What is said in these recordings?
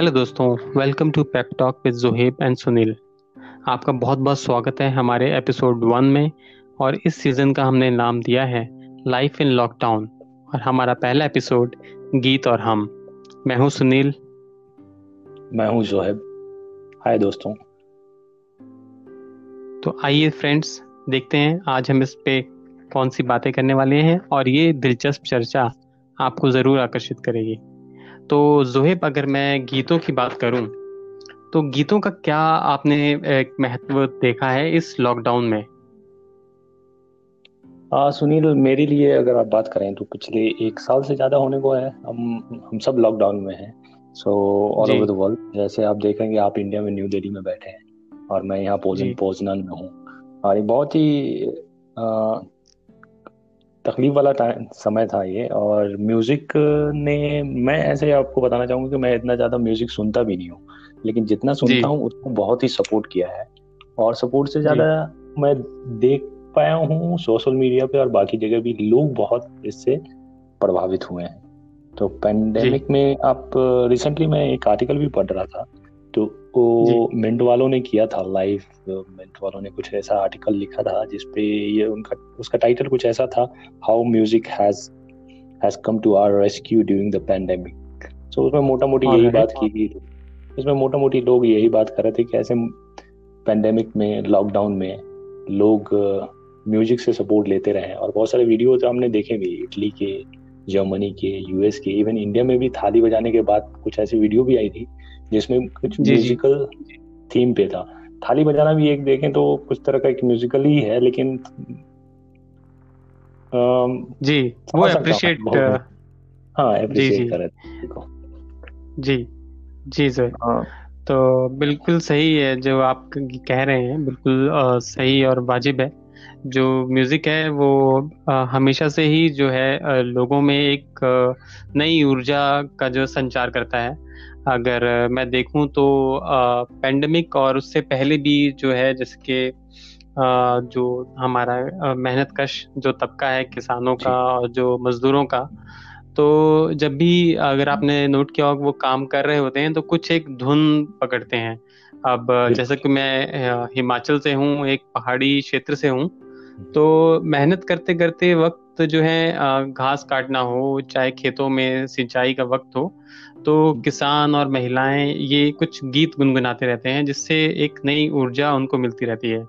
Hello दोस्तों welcome to pep talk with Zoheb and Sunil आपका बहुत बहुत स्वागत है हमारे एपिसोड वन में और इस सीज़न का हमने नाम दिया है लाइफ इन लॉकडाउन और हमारा पहला एपिसोड गीत और हम। मैं हूँ सुनील। मैं हूँ जोहेब। हाय दोस्तों। तो आइए फ्रेंड्स देखते हैं आज हम इस पे कौन सी बातें करने वाले हैं और ये दिलचस्प चर्चा आपको ज़रूर आकर्षित करेगी। तो जोहेब अगर मैं गीतों की बात करूँ तो गीतों का क्या आपने एक महत्व देखा है इस लॉकडाउन में? आ, सुनील मेरे लिए अगर आप बात करें तो पिछले एक साल से ज़्यादा होने को है। हम हम सब लॉकडाउन में हैं। So all over the world जैसे आप देखेंगे आप इंडिया में न्यू दिल्ली में बैठे हैं। और मैं यहाँ पोजन पोजनन में हूँ। और ये बहुत ही तकलीफ़ वाला समय था ये और म्यूज़िक ने मैं ऐसे आपको बताना चाहूँगा कि मैं इतना ज़्यादा म्यूज़िक सुनता भी नहीं हूँ लेकिन जितना सुनता हूँ उसको बहुत ही सपोर्ट किया है और सपोर्ट से ज़्यादा मैं देख पाया हूँ सोशल मीडिया पे और बाकी जगह भी लोग बहुत इससे प्रभावित हुए हैं। तो पेंडेमिक में आप रिसेंटली मैं एक आर्टिकल भी पढ़ रहा था तो वो मिंट वालों ने किया था लाइव मिंट वालों ने कुछ ऐसा आर्टिकल लिखा था जिसपे ये उनका उसका टाइटल कुछ ऐसा था how music has has come to our rescue during the pandemic so उसमें मोटा मोटी यही बात की थी। उसमें मोटा मोटी लोग यही बात कर रहे थे कि ऐसे पेंडेमिक में लॉकडाउन में लोग म्यूज़िक से सपोर्ट लेते रहे और बहुत सारे वीडियो तो हमने देखे भी इटली के जर्मनी के यूएस के इवन इंडिया में भी थाली बजाने के बाद कुछ ऐसी वीडियो भी आई थी जिसमें कुछ म्यूजिकल थीम पे था। थाली बजाना भी एक देखें तो कुछ तरह का एक म्यूजिकल ही है लेकिन जी वो अप्रिशिएट हाँ अप्रिशिएट कर जी जी सर। हाँ। तो बिल्कुल सही है जो आप कह रहे हैं बिल्कुल सही और वाजिब है। जो म्यूज़िक है वो हमेशा से ही जो है लोगों में एक नई ऊर्जा का जो संचार करता है। अगर मैं देखूँ तो पेंडेमिक और उससे पहले भी जो है जिसके जो हमारा मेहनत कश जो तबका है किसानों का और जो मजदूरों का तो जब भी अगर आपने नोट किया होगा वो काम कर रहे होते हैं तो कुछ एक धुन पकड़ते हैं। अब जैसे कि मैं हिमाचल से हूँ एक पहाड़ी क्षेत्र से हूँ तो मेहनत करते करते वक्त जो है घास काटना हो चाहे खेतों में सिंचाई का वक्त हो तो किसान और महिलाएँ ये कुछ गीत गुनगुनाते रहते हैं जिससे एक नई ऊर्जा उनको मिलती रहती है।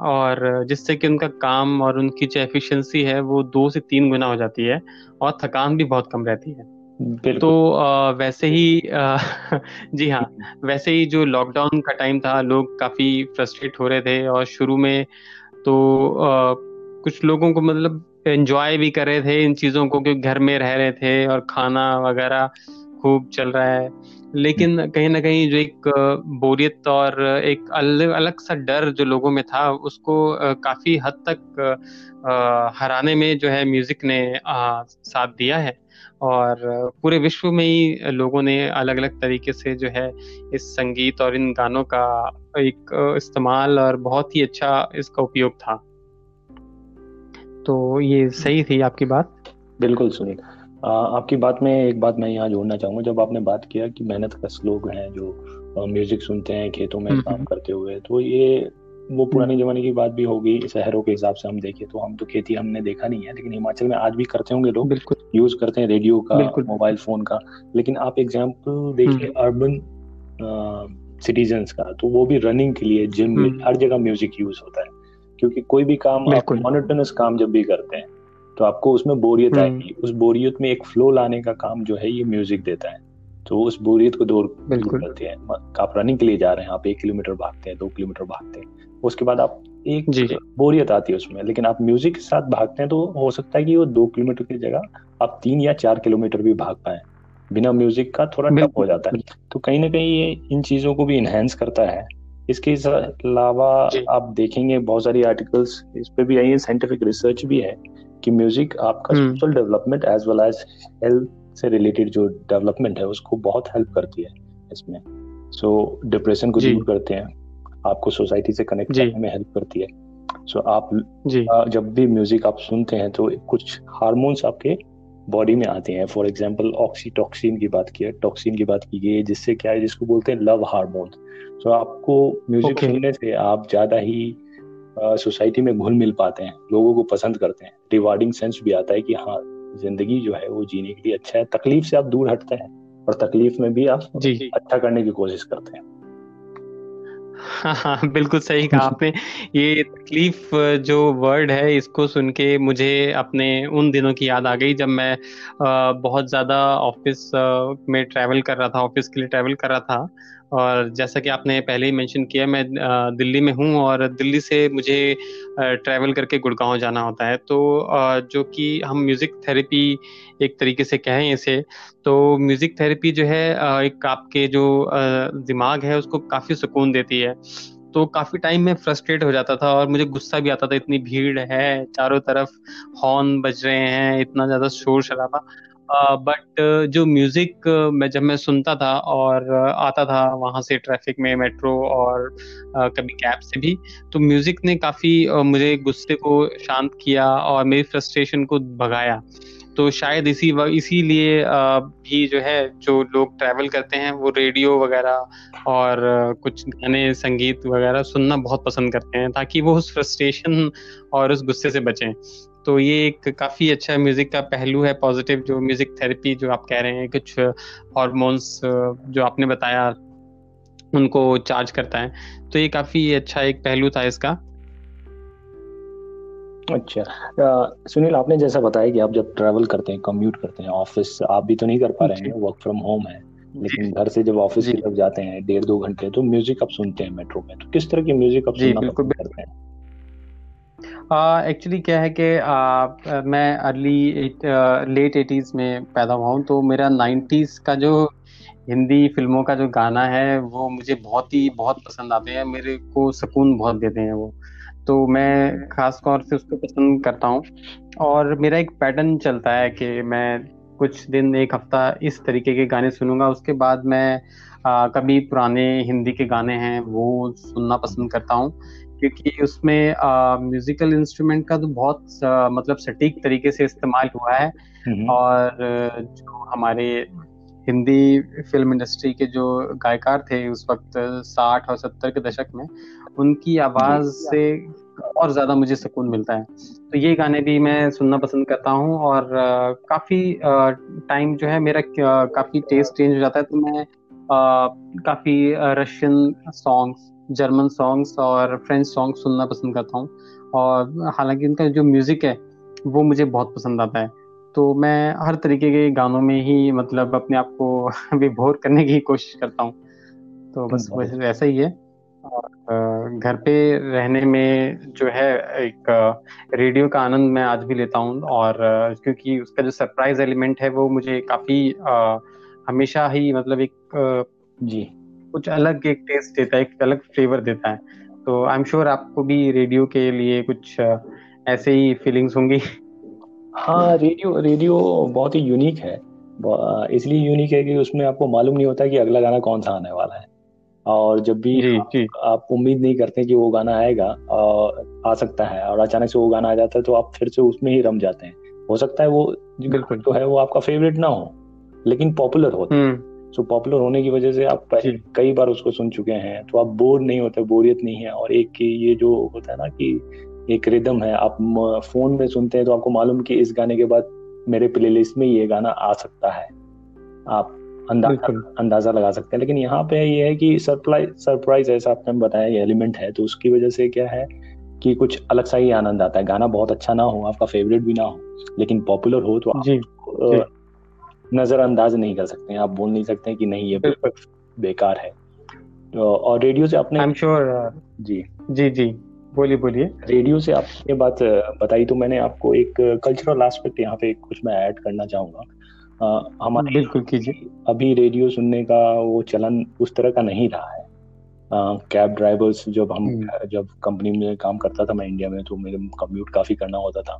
और जिससे कि उनका काम और उनकी जो एफिशिएंसी है वो दो से तीन गुना हो जाती है और थकान भी बहुत कम रहती है। तो आ, वैसे ही आ, जी हाँ वैसे ही जो लॉकडाउन का टाइम था लोग काफ़ी फ्रस्ट्रेट हो रहे थे और शुरू में तो आ, कुछ लोगों को मतलब एंजॉय भी कर रहे थे इन चीज़ों को क्योंकि घर में रह रहे थे और खाना वगैरह खूब चल रहा है। लेकिन कहीं ना कहीं जो एक बोरियत और एक अलग अलग सा डर जो लोगों में था उसको काफ़ी हद तक हराने में जो है म्यूज़िक ने साथ दिया है। और पूरे विश्व में ही लोगों ने अलग अलग तरीके से जो है इस संगीत और इन गानों का एक इस्तेमाल और बहुत ही अच्छा इसका उपयोग था। तो ये सही थी आपकी बात? बिल्कुल सुनील आपकी बात में एक बात मैं यहाँ जोड़ना चाहूँगा जब आपने बात किया कि मेहनत कश लोग हैं जो म्यूज़िक सुनते हैं खेतों में हम्म, काम हम्म। करते हुए तो ये वो पुराने जमाने की बात भी होगी शहरों के हिसाब से हम देखें तो हम तो खेती हमने देखा नहीं है लेकिन हिमाचल में आज भी करते होंगे लोग। बिल्कुल। यूज़ करते हैं रेडियो का मोबाइल फ़ोन का लेकिन आप एग्ज़ाम्पल देखिए अर्बन सिटीजन्स का तो वो भी रनिंग के लिए जिम में हर जगह म्यूज़िक यूज़ होता है क्योंकि कोई भी काम आप मोनोटोनस काम जब भी करते हैं तो आपको उसमें बोरियत हम्म। आएगी। उस बोरियत में एक फ्लो लाने का काम जो है ये म्यूज़िक देता है। तो उस बोरियत को दूर करते हैं। आप रनिंग के लिए जा रहे हैं आप एक किलोमीटर भागते हैं दो किलोमीटर भागते हैं। उसके बाद आप एक बोरियत आती है उसमें। लेकिन आप म्यूज़िक के साथ भागते हैं तो हो सकता है कि वो दो किलोमीटर की जगह आप तीन या चार किलोमीटर भी भाग पाए। बिना म्यूज़िक का थोड़ा टफ हो जाता है। तो कहीं ना कहीं ये इन चीज़ों को भी इनहेंस करता है। इसके अलावा आप देखेंगे बहुत सारी आर्टिकल्स इस पर भी आई है साइंटिफिक रिसर्च भी है। कि म्यूज़िक आपका social development as well as health से रिलेटेड जो डेवलपमेंट है उसको बहुत हेल्प करती है इसमें। सो so, डिप्रेशन को दूर करते हैं। आपको सोसाइटी से कनेक्ट करने में हेल्प करती है। सो so, आप. जब भी म्यूज़िक आप सुनते हैं तो कुछ हार्मोन्स आपके बॉडी में आते हैं। फॉर एग्ज़ाम्पल ऑक्सीटॉक्सिन की बात की है टॉक्सिन की बात की गई है जिससे क्या है जिसको बोलते हैं लव हार्मोन तो आपको म्यूज़िक okay. सुनने से आप ज़्यादा ही सोसाइटी में घुल मिल पाते हैं लोगों को पसंद करते हैं। रिवार्डिंग सेंस भी आता है कि हाँ ज़िंदगी जो है वो जीने के लिए अच्छा है। तकलीफ़ से आप दूर हटते हैं और तकलीफ़ में भी आप जी। अच्छा करने की कोशिश करते हैं। हाँ हाँ बिल्कुल सही कहा आपने। ये तकलीफ़ जो वर्ड है इसको सुन के मुझे अपने उन दिनों की याद आ गई जब मैं बहुत ज़्यादा ऑफ़िस में ट्रैवल कर रहा था ऑफ़िस के लिए ट्रैवल कर रहा था। और जैसा कि आपने पहले ही मेंशन किया, मैं दिल्ली में हूँ और दिल्ली से मुझे ट्रैवल करके गुड़गांव जाना होता है। तो जो कि हम म्यूज़िक थेरेपी एक तरीके से कहें इसे तो म्यूज़िक थेरेपी जो है एक आपके जो दिमाग है, उसको काफ़ी सुकून देती है। तो काफ़ी टाइम में फ्रस्ट्रेट हो जाता था और मुझे गुस्सा भी आता था, इतनी भीड़ है, चारों तरफ़ हॉर्न बज रहे हैं, इतना ज़्यादा शोर शराबा बट जो म्यूज़िक मैं जब मैं सुनता था और आता था वहाँ से ट्रैफ़िक में मेट्रो और कभी कैब से भी तो म्यूज़िक ने काफ़ी मुझे गुस्से को शांत किया और मेरी फ्रस्ट्रेशन को भगाया। तो शायद इसी इसीलिए भी जो है, जो लोग ट्रैवल करते हैं, वो रेडियो वगैरह और कुछ गाने, संगीत वगैरह सुनना बहुत पसंद करते हैं, ताकि वो उस फ्रस्ट्रेशन और उस गुस्से से बचें। तो ये एक काफ़ी अच्छा म्यूज़िक का पहलू है पॉजिटिव जो म्यूज़िक थेरेपी जो आप कह रहे हैं कुछ हॉर्मोन्स जो आपने बताया उनको चार्ज करता है। तो ये काफ़ी अच्छा एक पहलू था इसका। अच्छा। सुनील आपने जैसा बताया कि आप जब ट्रैवल करते हैं कम्यूट करते हैं ऑफ़िस आप भी तो नहीं कर पा रहे हैं वर्क फ्रॉम होम है। लेकिन घर से जब ऑफ़िस की तरफ़ जाते हैं डेढ़ दो घंटे तो म्यूज़िक आप सुनते हैं मेट्रो में। तो किस तरह की म्यूज़िक आप सुनना करते हैं? एक्चुअली क्या है कि मैं अर्ली लेट एटीज़ में पैदा हुआ हूँ तो मेरा नाइन्टीज़ का जो हिंदी फ़िल्मों का जो गाना है वो मुझे बहुत ही बहुत पसंद आते हैं मेरे को सुकून बहुत देते हैं वो। तो मैं ख़ास तौर से उसको पसंद करता हूँ और मेरा एक पैटर्न चलता है कि मैं कुछ दिन एक हफ़्ता इस तरीके के गाने सुनूँगा उसके बाद मैं आ, कभी पुराने हिंदी के गाने हैं वो सुनना पसंद करता हूँ। क्योंकि उसमें म्यूजिकल इंस्ट्रूमेंट का तो बहुत आ, मतलब सटीक तरीके से इस्तेमाल हुआ है। और जो हमारे हिंदी फ़िल्म इंडस्ट्री के जो गायकार थे उस वक्त साठ और सत्तर के दशक में उनकी आवाज़ से और ज़्यादा मुझे सुकून मिलता है। तो ये गाने भी मैं सुनना पसंद करता हूँ और आ, काफ़ी टाइम जो है मेरा काफ़ी टेस्ट चेंज हो जाता है। तो मैं आ, काफ़ी रशियन सॉन्ग्स जर्मन सॉन्ग्स और फ्रेंच सॉन्ग सुनना पसंद करता हूँ। और हालाँकि उनका जो म्यूज़िक है वो मुझे बहुत पसंद आता है। तो मैं हर तरीके के गानों में ही मतलब अपने आप को विभोर करने की कोशिश करता हूँ। तो बस वैसा ही है। और घर पे रहने में जो है एक रेडियो का आनंद मैं आज भी लेता हूँ। और क्योंकि उसका जो सरप्राइज़ एलिमेंट है वो मुझे काफ़ी हमेशा ही मतलब एक जी। कुछ अलग एक टेस्ट देता है एक अलग फ्लेवर देता है। तो आई एम श्योर आपको भी रेडियो के लिए कुछ ऐसे ही फीलिंग्स होंगी। हाँ रेडियो रेडियो बहुत ही यूनिक है। इसलिए यूनिक है कि उसमें आपको मालूम नहीं होता कि अगला गाना कौन सा आने वाला है। और जब भी जी, आप, जी. आप उम्मीद नहीं करते कि वो गाना आएगा आ सकता है और अचानक से वो गाना आ जाता है तो आप फिर से उसमें ही रम जाते हैं। हो सकता है वो बिल्कुल। तो है वो आपका फेवरेट ना हो लेकिन पॉपुलर होता है सो पॉपुलर होने की वजह से आप कई बार उसको सुन चुके हैं। तो आप बोर नहीं होते बोरियत नहीं है। और एक ये जो होता है ना कि एक रिदम है आप फ़ोन में सुनते हैं तो आपको मालूम कि इस गाने के बाद मेरे प्लेलिस्ट में ये गाना आ सकता है। आप अंदाज़ा अंदाज़ा लगा सकते हैं। लेकिन यहाँ पे ये है कि सरप्राइज़ सरप्राइज़ ऐसा आपने बताया ये एलिमेंट है तो उसकी वजह से क्या है कि कुछ अलग सा ही आनंद आता है। गाना बहुत अच्छा ना हो आपका फेवरेट भी ना हो लेकिन पॉपुलर हो तो आप जी, जी. नजरअंदाज नहीं कर सकते हैं। आप बोल नहीं सकते कि नहीं ये बेकार है। तो और रेडियो से आपने एम श्योर जी। जी जी। बोलिए बोलिए। रेडियो से आपने बात बताई तो मैंने आपको एक कल्चरल एस्पेक्ट यहाँ पे कुछ मैं ऐड करना चाहूँगा। हमारे बिल्कुल कीजिए। अभी रेडियो सुनने का वो चलन उस तरह का नहीं रहा है। कैब uh, ड्राइवर्स जब हम हम्म। जब कंपनी में काम करता था मैं इंडिया में तो मेरे कम्यूट काफ़ी करना होता था।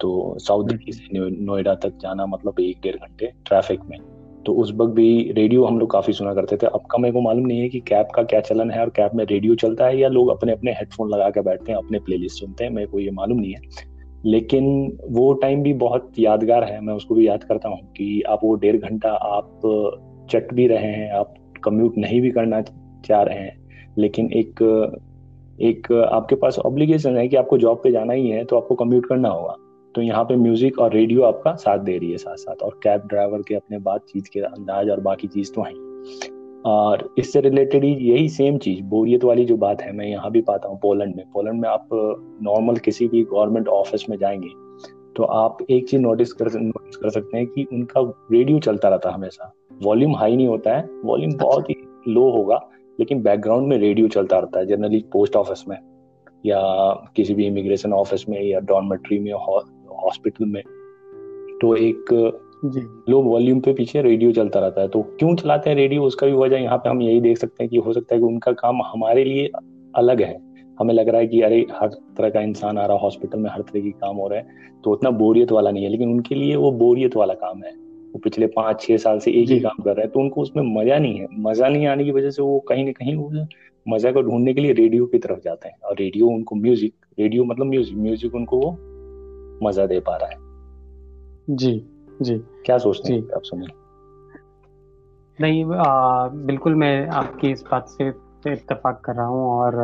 तो साउथ दिल्ली से नोएडा तक जाना मतलब एक डेढ़ घंटे ट्रैफ़िक में। तो उस वक्त भी रेडियो हम लोग काफ़ी सुना करते थे। अब का मेरे को मालूम नहीं है कि कैब का क्या चलन है और कैब में रेडियो चलता है या लोग अपने अपने हेडफोन लगा के बैठते हैं, अपने प्लेलिस्ट सुनते हैं, मेरे को ये मालूम नहीं है। लेकिन वो टाइम भी बहुत यादगार है। मैं उसको भी याद करता हूँ कि आप वो डेढ़ घंटा आप चट भी रहे हैं, आप कम्यूट नहीं भी करना चाह रहे हैं। लेकिन एक एक, आपके पास ऑब्लिगेशन है कि आपको जॉब पे जाना ही है तो आपको कम्यूट करना होगा। तो यहाँ पे म्यूज़िक और रेडियो आपका साथ दे रही है साथ साथ और कैब ड्राइवर के अपने बातचीत के अंदाज और बाकी चीज़ तो है। और इससे रिलेटेड ही यही सेम चीज़, बोरियत वाली जो बात है, मैं यहाँ भी पाता हूँ पोलैंड में। पोलैंड में आप नॉर्मल किसी भी गवर्नमेंट ऑफ़िस में जाएँगे तो आप एक चीज़ नोटिस कर नोटिस कर सकते हैं कि उनका रेडियो चलता रहता है हमेशा। वॉल्यूम हाई नहीं होता है वॉल्यूम बहुत ही लो होगा। लेकिन बैकग्राउंड में रेडियो चलता रहता है जनरली पोस्ट ऑफ़िस में या किसी भी इमिग्रेशन ऑफ़िस में या डॉर्मेट्री में हॉस्पिटल में। तो एक लो वॉल्यूम पे पीछे रेडियो चलता रहता है। तो क्यों चलाते हैं रेडियो उसका भी वजह यहाँ पे हम यही देख सकते हैं कि हो सकता है कि उनका काम हमारे लिए अलग है। हमें लग रहा है कि अरे हर तरह का इंसान आ रहा है हॉस्पिटल में हर तरह की काम हो रहा है। तो उतना बोरियत वाला नहीं है लेकिन उनके लिए वो बोरियत वाला काम है। वो पिछले पाँच छह साल से एक ही काम कर रहे हैं तो उनको उसमें मज़ा नहीं है। मज़ा नहीं आने की वजह से वो कहीं ना कहीं वो मज़ा को ढूँढने के लिए रेडियो की तरफ़ जाते हैं। और रेडियो उनको म्यूज़िक रेडियो मतलब म्यूज़िक म्यूज़िक उनको वो मज़ा दे पा रहा है। जी जी। क्या सोचते हैं आप सुनिए। नहीं आ, बिल्कुल मैं आपकी इस बात से इतफाक कर रहा हूँ और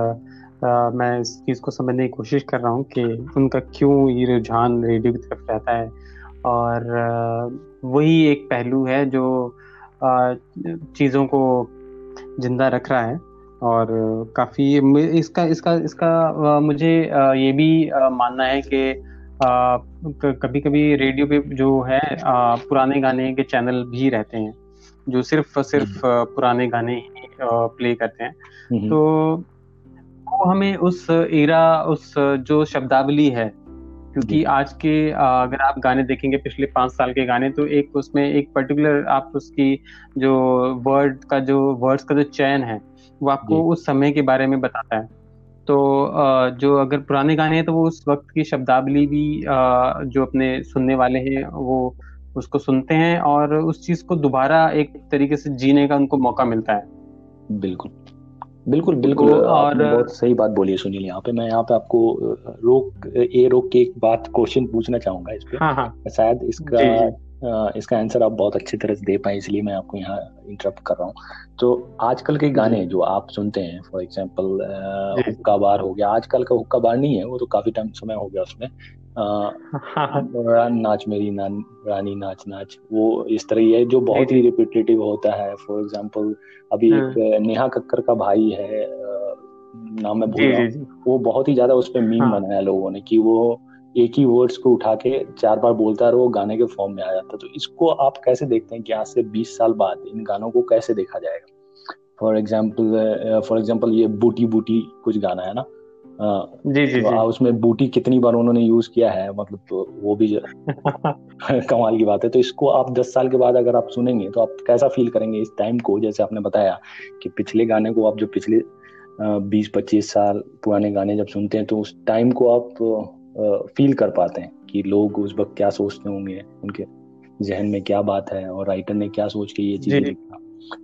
आ, मैं इस चीज़ को समझने की कोशिश कर रहा हूँ कि उनका क्यों ये रुझान रेडियो की तरफ़ रहता है। और वही एक पहलू है जो चीज़ों को ज़िंदा रख रहा है और काफ़ी इसका इसका इसका मुझे ये भी मानना है कि कभी कभी रेडियो पे जो है पुराने गाने के चैनल भी रहते हैं जो सिर्फ़ सिर्फ़ हम्म। पुराने गाने ही प्ले करते हैं हम्म। तो वो हमें उस एरा उस जो शब्दावली है क्योंकि आज के अगर आप गाने देखेंगे पिछले पाँच साल के गाने तो एक उसमें एक पर्टिकुलर आप उसकी जो वर्ड का जो वर्ड्स का जो चयन है वो आपको उस समय के बारे में बताता है। तो जो अगर पुराने गाने हैं तो वो उस वक्त की शब्दावली भी जो अपने सुनने वाले हैं वो उसको सुनते हैं और उस चीज़ को दोबारा एक तरीके से जीने का उनको मौका मिलता है। बिल्कुल। बिल्कुल बिल्कुल तो, और बहुत सही बात बोली है सुनील यहाँ पे। मैं यहाँ पे आपको रोक ए रोक के एक बात क्वेश्चन पूछना चाहूँगा इस पे। हाँ हाँ। शायद इसका जी, जी. इसका आंसर आप बहुत अच्छी तरह से दे पाए इसलिए मैं आपको यहाँ इंटरप्ट कर रहा हूँ। तो आजकल के गाने जो। आप सुनते हैं फॉर एग्ज़ाम्पल हुक्का बार हो गया आजकल का हुक्का बार नहीं है वो तो काफ़ी टाइम समय हो गया उसमें। नाच मेरी नान रानी नाच नाच वो इस तरह ही है जो बहुत ही रिपीटेटिव होता है। फॉर एग्ज़ाम्पल अभी एक हाँ। नेहा कक्कर का भाई है नाम मैं भूल रहा वो बहुत ही ज़्यादा उस पर मीम हाँ। बनाया लोगों ने कि वो एक ही वर्ड्स को उठा के चार बार बोलता रहो गाने के फॉर्म में आ जाता। तो इसको आप कैसे देखते हैं कि आज से 20 साल बाद इन गानों को कैसे देखा जाएगा? फॉर एग्ज़ाम्पल फॉर एग्ज़ाम्पल ये बूटी बूटी कुछ गाना है ना? जी जी, तो जी. उसमें बूटी कितनी बार उन्होंने यूज़ किया है मतलब तो वो भी कमाल की बात है। तो इसको आप दस साल के बाद अगर आप सुनेंगे तो आप कैसा फील करेंगे इस टाइम को? जैसे आपने बताया कि पिछले गाने को आप जो पिछले बीस पच्चीस साल पुराने गाने जब सुनते हैं तो उस टाइम को आप फील कर पाते हैं कि लोग उस वक्त क्या सोचते होंगे उनके जहन में क्या बात है और राइटर ने क्या सोच के ये चीज़ लिखा।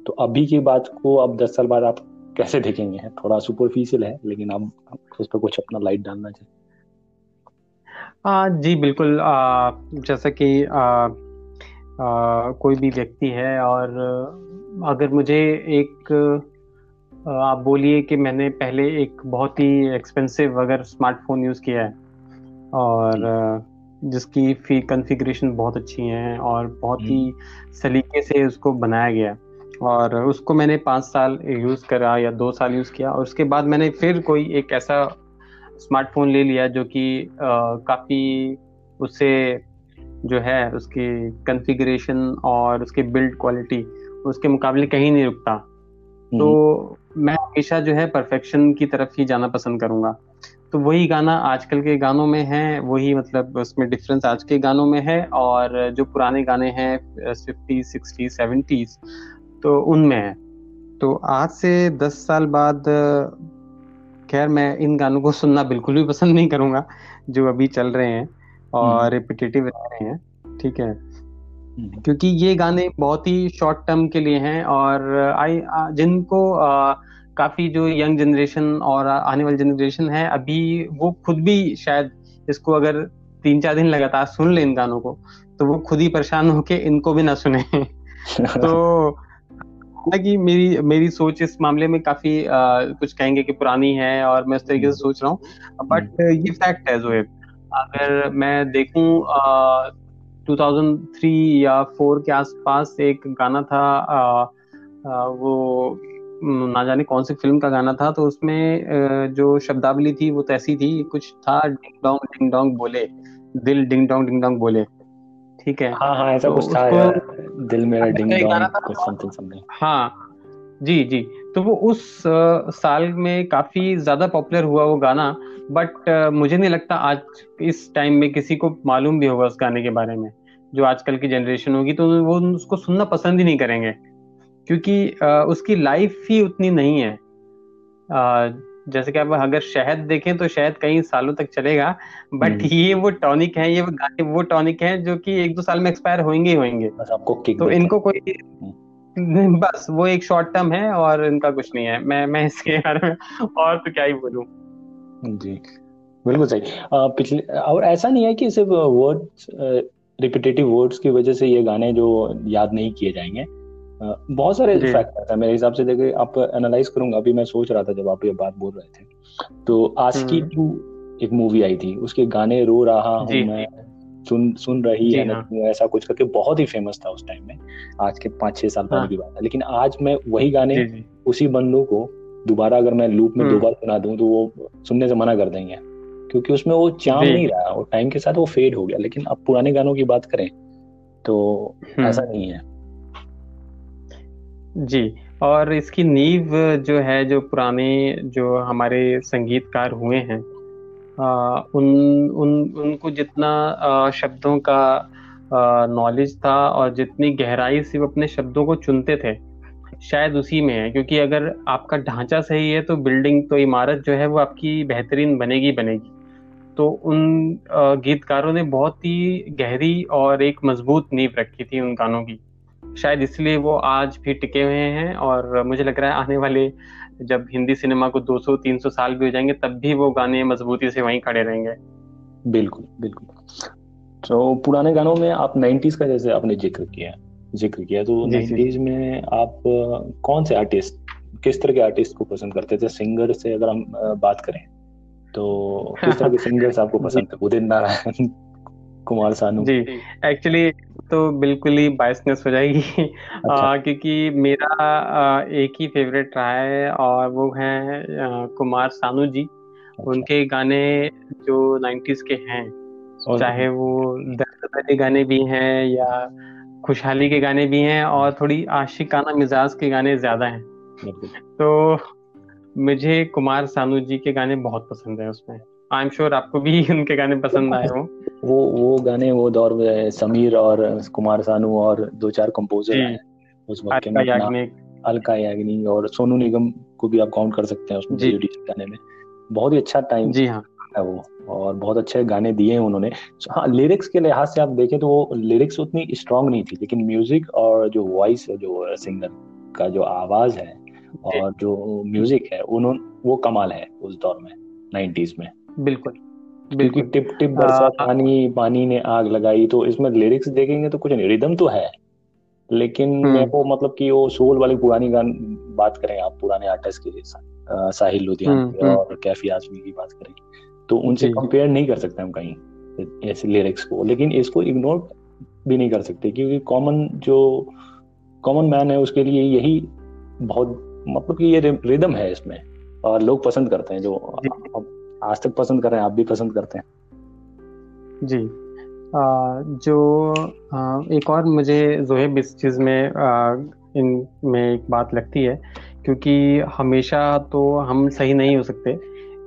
तो अभी की बात को आप दस साल बाद आप कैसे देखेंगे थोड़ा सुपरफिशियल है लेकिन अब उस पर कुछ अपना लाइट डालना चाहिए। आ, जी बिल्कुल आ, जैसा कि आ, आ, कोई भी व्यक्ति है और अगर मुझे एक आप बोलिए कि मैंने पहले एक बहुत ही एक्सपेंसिव अगर स्मार्टफ़ोन यूज़ किया है और जिसकी फ़ी कन्फिग्रेशन बहुत अच्छी है और बहुत ही। सलीके से उसको बनाया गया और उसको मैंने पाँच साल यूज़ करा या दो साल यूज़ किया और उसके बाद मैंने फिर कोई एक ऐसा स्मार्टफ़ोन ले लिया जो कि काफ़ी उससे जो है उसकी कन्फिग्रेशन और उसकी बिल्ड क्वालिटी उसके मुकाबले कहीं नहीं रुकता तो हम्म। मैं हमेशा जो है परफेक्शन की तरफ़ ही जाना पसंद करूँगा तो वही गाना आजकल के गानों में है वही मतलब उसमें डिफरेंस आज के गानों में है और जो पुराने गाने हैं फिफ्टी सिक्सटी सेवेंटीज तो उनमें है तो आज से दस साल बाद खैर मैं इन गानों को सुनना बिल्कुल भी पसंद नहीं करूँगा जो अभी चल रहे हैं और रिपीटेटिव हम्म। रह रहे हैं ठीक है हम्म। क्योंकि ये गाने बहुत ही शॉर्ट टर्म के लिए हैं और आई जिनको आ, काफ़ी जो यंग जनरेशन और आने वाली जनरेशन है अभी वो खुद भी शायद इसको अगर तीन चार दिन लगातार सुन ले इन गानों को तो वो खुद ही परेशान होके इनको भी ना सुने तो हालाँकि मेरी मेरी सोच इस मामले में काफ़ी आ, कुछ कहेंगे कि पुरानी है और मैं उस तरीके से सोच रहा हूँ। बट ये फैक्ट है जोएब अगर मैं देखूँ 2003 या 4 के आसपास एक गाना था आ, आ, वो ना जाने कौन सी फ़िल्म का गाना था तो उसमें जो शब्दावली थी वो तो ऐसी थी कुछ था डिंग डोंग डिंग डोंग बोले दिल डिंग डोंग डिंग डोंग बोले। ठीक है। हाँ हाँ ऐसा तो कुछ था यार। दिल मेरा डिंग डोंग समथिंग समथिंग हाँ जी जी। तो वो उस साल में काफ़ी ज़्यादा पॉपुलर हुआ वो गाना बट मुझे नहीं लगता आज इस टाइम में किसी को मालूम भी होगा उस गाने के बारे में जो आजकल की जनरेशन होगी तो वो उसको सुनना पसंद ही नहीं करेंगे। क्योंकि उसकी लाइफ ही उतनी नहीं है। जैसे कि आप अगर शहद देखें तो शहद कई सालों तक चलेगा बट हम्म। ये वो टॉनिक है ये वो वो टॉनिक है जो कि एक दो साल में एक्सपायर होंगे ही होंगे। बस आपको किक तो इनको कोई। बस वो एक शॉर्ट टर्म है और इनका कुछ नहीं है। मैं मैं इसके बारे में और तो क्या ही बोलूँ। जी बिल्कुल सही। पिछले और ऐसा नहीं है कि सिर्फ़ वर्ड्स रिपीटेटिव वर्ड्स की वजह से ये गाने जो याद नहीं किए जाएँगे। बहुत सारे फैक्टर है मेरे हिसाब से देखिए आप एनालाइज करूँगा अभी मैं सोच रहा था जब आप ये बात बोल रहे थे तो आशिकी टू हम्म। एक मूवी आई थी उसके गाने रो रहा हूँ मैं सुन सुन रही है हाँ. ऐसा कुछ करके बहुत ही फ़ेमस था उस टाइम में आज के पाँच छह साल पहले हाँ. की बात है लेकिन आज मैं वही गाने. उसी बंदों को दोबारा अगर मैं लूप में हम्म। दोबारा सुना दूँ तो वो सुनने से मना कर देंगे क्योंकि उसमें वो चाम नहीं रहा और टाइम के साथ वो फेड हो गया लेकिन अब पुराने गानों की बात करें तो हम्म। ऐसा नहीं है जी, और इसकी नींव जो है, जो पुराने, जो हमारे संगीतकार हुए हैं उन उन, उनको जितना शब्दों का नॉलेज था और जितनी गहराई से वो अपने शब्दों को चुनते थे, शायद उसी में है, क्योंकि अगर आपका ढांचा सही है तो बिल्डिंग तो इमारत जो है वो आपकी बेहतरीन बनेगी बनेगी। तो उन गीतकारों ने बहुत ही गहरी और एक मज़बूत नींव रखी थी उन गानों की। शायद इसलिए वो आज भी टिके हुए हैं और मुझे लग रहा है आने वाले जब हिंदी सिनेमा को 200-300 साल भी हो जाएँगे तब भी वो गाने मजबूती से वहीं खड़े रहेंगे। बिल्कुल बिल्कुल। तो पुराने गानों में आप 90s का जैसे आपने ज़िक्र किया ज़िक्र किया तो नाइन्टीज में आप कौन से आर्टिस्ट किस तरह के आर्टिस्ट को पसंद करते थे? सिंगर से अगर हम बात करें तो किस तरह के सिंगर्स आपको पसंद थे? उदित नारायण कुमार सानू। जी एक्चुअली तो बिल्कुल ही बायसनेस हो जाएगी। अच्छा। आ, क्योंकि मेरा आ, एक ही फेवरेट रहा है और वो है कुमार सानू जी। अच्छा। उनके गाने जो नाइन्टीज के हैं चाहे वो दर्द भरे गाने भी हैं या खुशहाली के गाने भी हैं और थोड़ी आशिकाना मिजाज के गाने ज़्यादा हैं। तो मुझे कुमार सानू जी के गाने बहुत पसंद है उसमें। आई एम श्योर आपको भी उनके गाने पसंद आए हो। वो वो गाने वो दौर में समीर और कुमार सानू और दो चार कंपोजर हैं। उस वक्त के अलका याग्निक। और सोनू निगम को भी आप काउंट कर सकते हैं उसमें जी। गाने में। बहुत ही अच्छा टाइम जी हाँ। है वो और बहुत अच्छे गाने दिए हैं उन्होंने। हाँ लिरिक्स के लिहाज से आप देखें तो वो लिरिक्स उतनी स्ट्रांग नहीं थी लेकिन म्यूज़िक और जो वॉइस जो सिंगर का जो आवाज़ है और जो म्यूज़िक है उन्होंने वो कमाल है उस दौर में नाइन्टीज में। बिल्कुल बिल्कुल। टिप टिप बरसा पानी पानी ने आग लगाई तो इसमें लिरिक्स देखेंगे तो कुछ नहीं रिदम तो है। लेकिन हम्म। मेरे को मतलब कि वो सोल वाली पुरानी गान बात करें आप पुराने आर्टिस्ट के साहिल लुधियाना हम्म, हम्म। और कैफी आजमी की बात करें तो उनसे कंपेयर नहीं कर सकते हम कहीं ऐसे लिरिक्स को। लेकिन इसको इग्नोर भी नहीं कर सकते क्योंकि कॉमन जो कॉमन मैन है उसके लिए यही बहुत मतलब कि ये रिदम है इसमें और लोग पसंद करते हैं जो आज तक पसंद कर रहे हैं आप भी पसंद करते हैं। जी। आ, जो आ, एक और मुझे जोहेब इस चीज़ में आ, इन में एक बात लगती है क्योंकि हमेशा तो हम सही नहीं हो सकते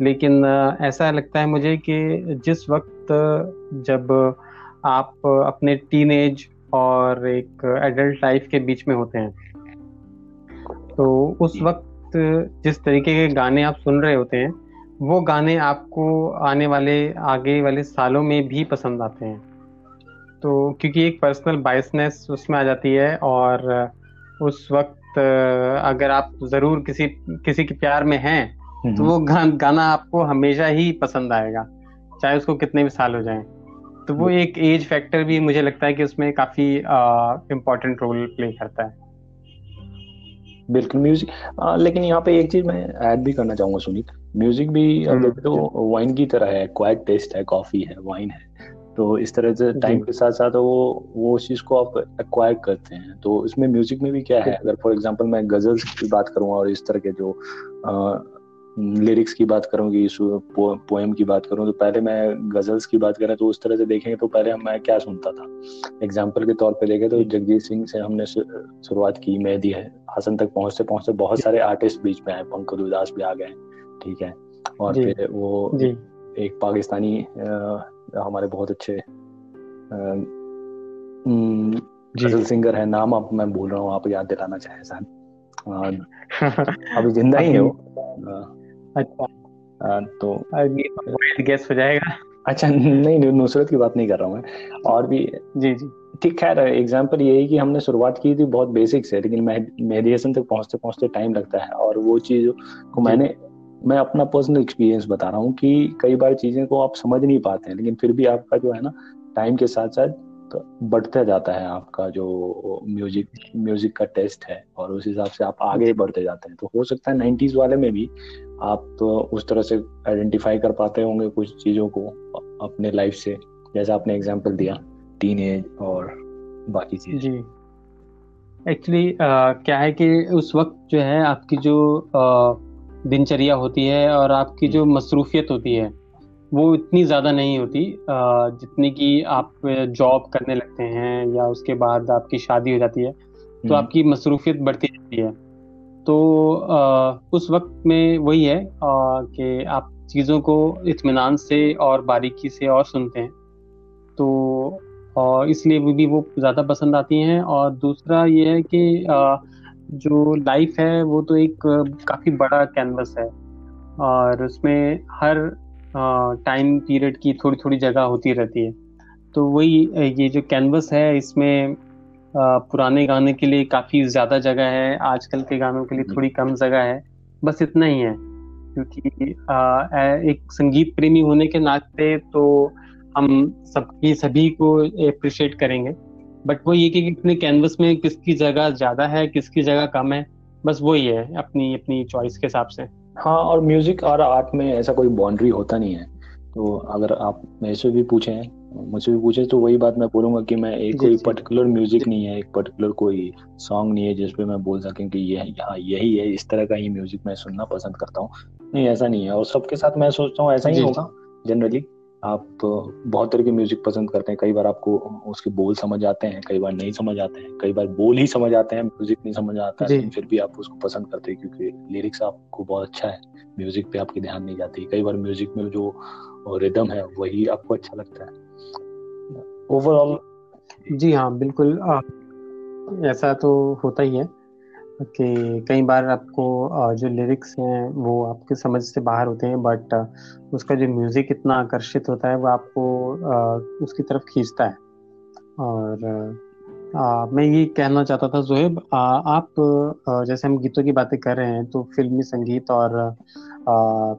लेकिन ऐसा लगता है मुझे कि जिस वक्त जब आप अपने टीनेज और एक एडल्ट लाइफ के बीच में होते हैं तो उस वक्त जिस तरीके के गाने आप सुन रहे होते हैं वो गाने आपको आने वाले आगे वाले सालों में भी पसंद आते हैं। तो क्योंकि एक पर्सनल बायसनेस उसमें आ जाती है और उस वक्त अगर आप ज़रूर किसी किसी के प्यार में हैं तो वो गा, गाना आपको हमेशा ही पसंद आएगा चाहे उसको कितने भी साल हो जाएँ। तो वो एक एज फैक्टर भी मुझे लगता है कि उसमें काफ़ी इम्पोर्टेंट रोल प्ले करता है। बिल्कुल म्यूज़िक लेकिन यहाँ पे एक चीज़ मैं ऐड भी करना चाहूँगा सुनीत म्यूज़िक भी हम्म, तो वाइन की तरह है क्वाइट टेस्ट है कॉफ़ी है वाइन है। तो इस तरह से टाइम के साथ साथ वो वो उस चीज़ को आप एक्वायर करते हैं। तो इसमें म्यूज़िक में भी क्या है? अगर फॉर एग्जांपल मैं गजल्स की बात करूँ और इस तरह के जो लिरिक्स की बात करूँगी इस पोएम की बात करूँ तो पहले मैं गजल्स की बात करें तो उस तरह से देखेंगे तो पहले हम मैं क्या सुनता था। एग्ज़ाम्पल के तौर पे देखें तो जगजीत सिंह से हमने शुरुआत की मेहदी है हसन तक पहुँचते पहुँचते बहुत सारे आर्टिस्ट बीच में आए पंकज उदास भी आ गए ठीक है? और फिर वो एक पाकिस्तानी हमारे बहुत अच्छे गज़ल सिंगर है नाम आप मैं बोल रहा हूँ आप याद दिलाना चाहे शायद अभी ज़िंदा ही है वो। अच्छा। तो गैस तो हो जाएगा। अच्छा नहीं नुसरत की बात नहीं कर रहा हूँ मैं। और भी जी जी। ठीक खैर एग्ज़ाम्पल ये है कि हमने शुरुआत की थी बहुत बेसिक से लेकिन मेडिएशन तक पहुँचते पहुँचते टाइम लगता है। और वो चीज़ को मैंने मैं अपना पर्सनल एक्सपीरियंस बता रहा हूँ कि कई बार चीज़ें को आप समझ नहीं पाते हैं लेकिन फिर भी आपका जो है ना टाइम के साथ साथ तो बढ़ते जाता है आपका जो म्यूज़िक म्यूज़िक का टेस्ट है और उस हिसाब से आप आगे बढ़ते जाते हैं। तो हो सकता है नाइन्टीज वाले में भी आप तो उस तरह से आइडेंटिफाई कर पाते होंगे कुछ चीज़ों को अपने लाइफ से जैसा आपने एग्जांपल दिया टीन एज और बाकी चीज़। जी। एक्चुअली uh, क्या है कि उस वक्त जो है आपकी जो uh, दिनचर्या होती है और आपकी जो मसरूफियत होती है वो इतनी ज़्यादा नहीं होती जितनी कि आप जॉब करने लगते हैं या उसके बाद आपकी शादी हो जाती है तो हम्म। आपकी मसरूफियत बढ़ती जाती है। तो आ, उस वक्त में वही है कि आप चीज़ों को इतमान से और बारीकी से और सुनते हैं। तो और इसलिए भी वो ज़्यादा पसंद आती हैं और दूसरा ये है कि आ, जो लाइफ है वो तो एक काफ़ी बड़ा कैनवस है और उसमें हर टाइम पीरियड की थोड़ी थोड़ी जगह होती रहती है। तो वही ये जो कैनवस है इसमें पुराने गाने के लिए काफ़ी ज़्यादा जगह है आजकल के गानों के लिए हम्म। थोड़ी कम जगह है बस इतना ही है क्योंकि एक संगीत प्रेमी होने के नाते तो हम सबकी सभी को अप्रिशिएट करेंगे बट वो ये कि अपने कैनवस में किसकी जगह ज़्यादा है किसकी जगह कम है बस वही है अपनी अपनी चॉइस के हिसाब से हाँ और म्यूज़िक और आर्ट में ऐसा कोई बाउंड्री होता नहीं है तो अगर आप मेरे से भी पूछे मुझसे भी पूछे तो वही बात मैं बोलूँगा कि मैं एक कोई पर्टिकुलर म्यूज़िक नहीं है एक पर्टिकुलर कोई सॉन्ग नहीं है जिसपे मैं बोल सकें कि ये यहाँ यही है इस तरह का ही म्यूज़िक मैं सुनना पसंद करता हूँ। नहीं ऐसा नहीं है और सबके साथ मैं सोचता हूँ ऐसा ही होगा जनरली आप बहुत तरह के म्यूज़िक पसंद करते हैं। कई बार आपको उसके बोल समझ आते हैं कई बार नहीं समझ आते हैं। कई बार बोल ही समझ आते हैं म्यूज़िक नहीं समझ आता है फिर भी आप उसको पसंद करते हैं क्योंकि लिरिक्स आपको बहुत अच्छा है। म्यूज़िक पे आपकी ध्यान नहीं जाती। कई बार म्यूज़िक में जो रिदम है वही आपको अच्छा लगता है। ओवरऑल जी। हाँ बिल्कुल आ, ऐसा तो होता ही है। कि कई बार आपको जो लिरिक्स हैं वो आपके समझ से बाहर होते हैं बट उसका जो म्यूज़िक इतना आकर्षित होता है वो आपको उसकी तरफ़ खींचता है। और आ, मैं ये कहना चाहता था जोहेब आप जैसे हम गीतों की बातें कर रहे हैं तो फिल्मी संगीत और आ,